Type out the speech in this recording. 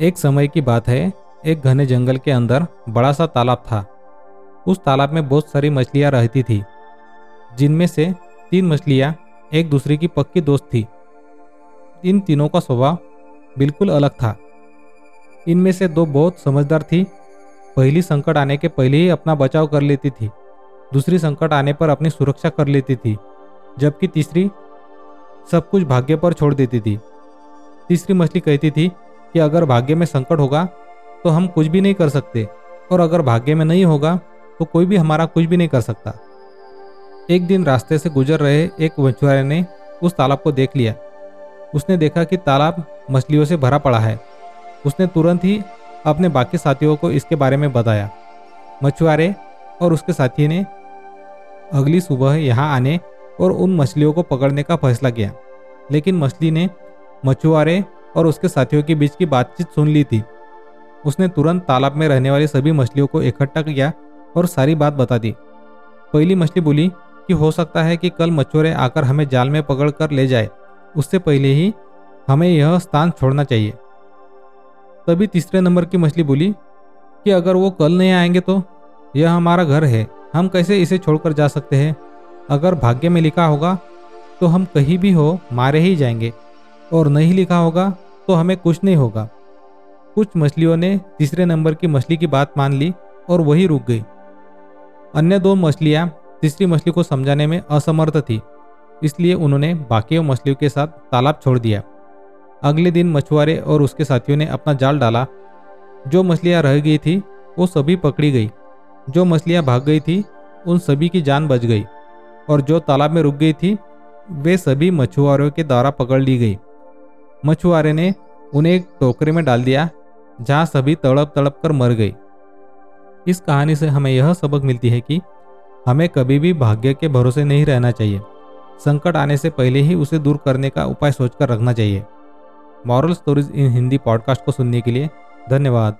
एक समय की बात है, एक घने जंगल के अंदर बड़ा सा तालाब था। उस तालाब में बहुत सारी मछलियाँ रहती थी, जिनमें से तीन मछलियाँ एक दूसरे की पक्की दोस्त थी। इन तीनों का स्वभाव बिल्कुल अलग था। इनमें से दो बहुत समझदार थी, पहली संकट आने के पहले ही अपना बचाव कर लेती थी, दूसरी संकट आने पर अपनी सुरक्षा कर लेती थी, जबकि तीसरी सब कुछ भाग्य पर छोड़ देती थी। तीसरी मछली कहती थी कि अगर भाग्य में संकट होगा तो हम कुछ भी नहीं कर सकते। और अगर भाग्य में नहीं होगा तो कोई भी हमारा कुछ भी नहीं कर सकता। एक दिन रास्ते से गुजर रहे एक मछुआरे ने उस तालाब को देख लिया। उसने देखा कि तालाब मछलियों से भरा पड़ा है। उसने तुरंत ही अपने बाकी साथियों को इसके बारे में बताया। मछुआरे और उसके साथी ने अगली सुबह यहाँ आने और उन मछलियों को पकड़ने का फैसला किया। लेकिन मछली ने, मछुआरे और उसके साथियों के बीच की बातचीत सुन ली थी। उसने तुरंत तालाब में रहने वाली सभी मछलियों को इकट्ठा किया और सारी बात बता दी। पहली मछली बोली कि हो सकता है कि कल मछुआरे आकर हमें जाल में पकड़ कर ले जाए। उससे पहले ही हमें यह स्थान छोड़ना चाहिए। तभी तीसरे नंबर की मछली बोली कि अगर वो कल नहीं आएँगे तो यह हमारा घर है। हम कैसे इसे छोड़कर जा सकते हैं? अगर भाग्य में लिखा होगा तो हम कहीं भी हो, मारे ही जाएँगे। और नहीं लिखा होगा तो हमें कुछ नहीं होगा। कुछ मछलियों ने तीसरे नंबर की मछली की बात मान ली और वही रुक गई। अन्य दो मछलियाँ तीसरी मछली को समझाने में असमर्थ थी, इसलिए उन्होंने बाकी मछलियों के साथ तालाब छोड़ दिया। अगले दिन मछुआरे और उसके साथियों ने अपना जाल डाला। जो मछलियाँ रह गई थी, वो सभी पकड़ी गई। जो मछलियाँ भाग गई थी, उन सभी की जान बच गई। और जो तालाब में रुक गई थी, वे सभी मछुआरों के द्वारा पकड़ ली गई। मछुआरे ने उन्हें एक टोकरे में डाल दिया, जहाँ सभी तड़प तड़प कर मर गई। इस कहानी से हमें यह सबक मिलती है कि हमें कभी भी भाग्य के भरोसे नहीं रहना चाहिए। संकट आने से पहले ही उसे दूर करने का उपाय सोचकर रखना चाहिए। Moral stories in Hindi podcast को सुनने के लिए धन्यवाद।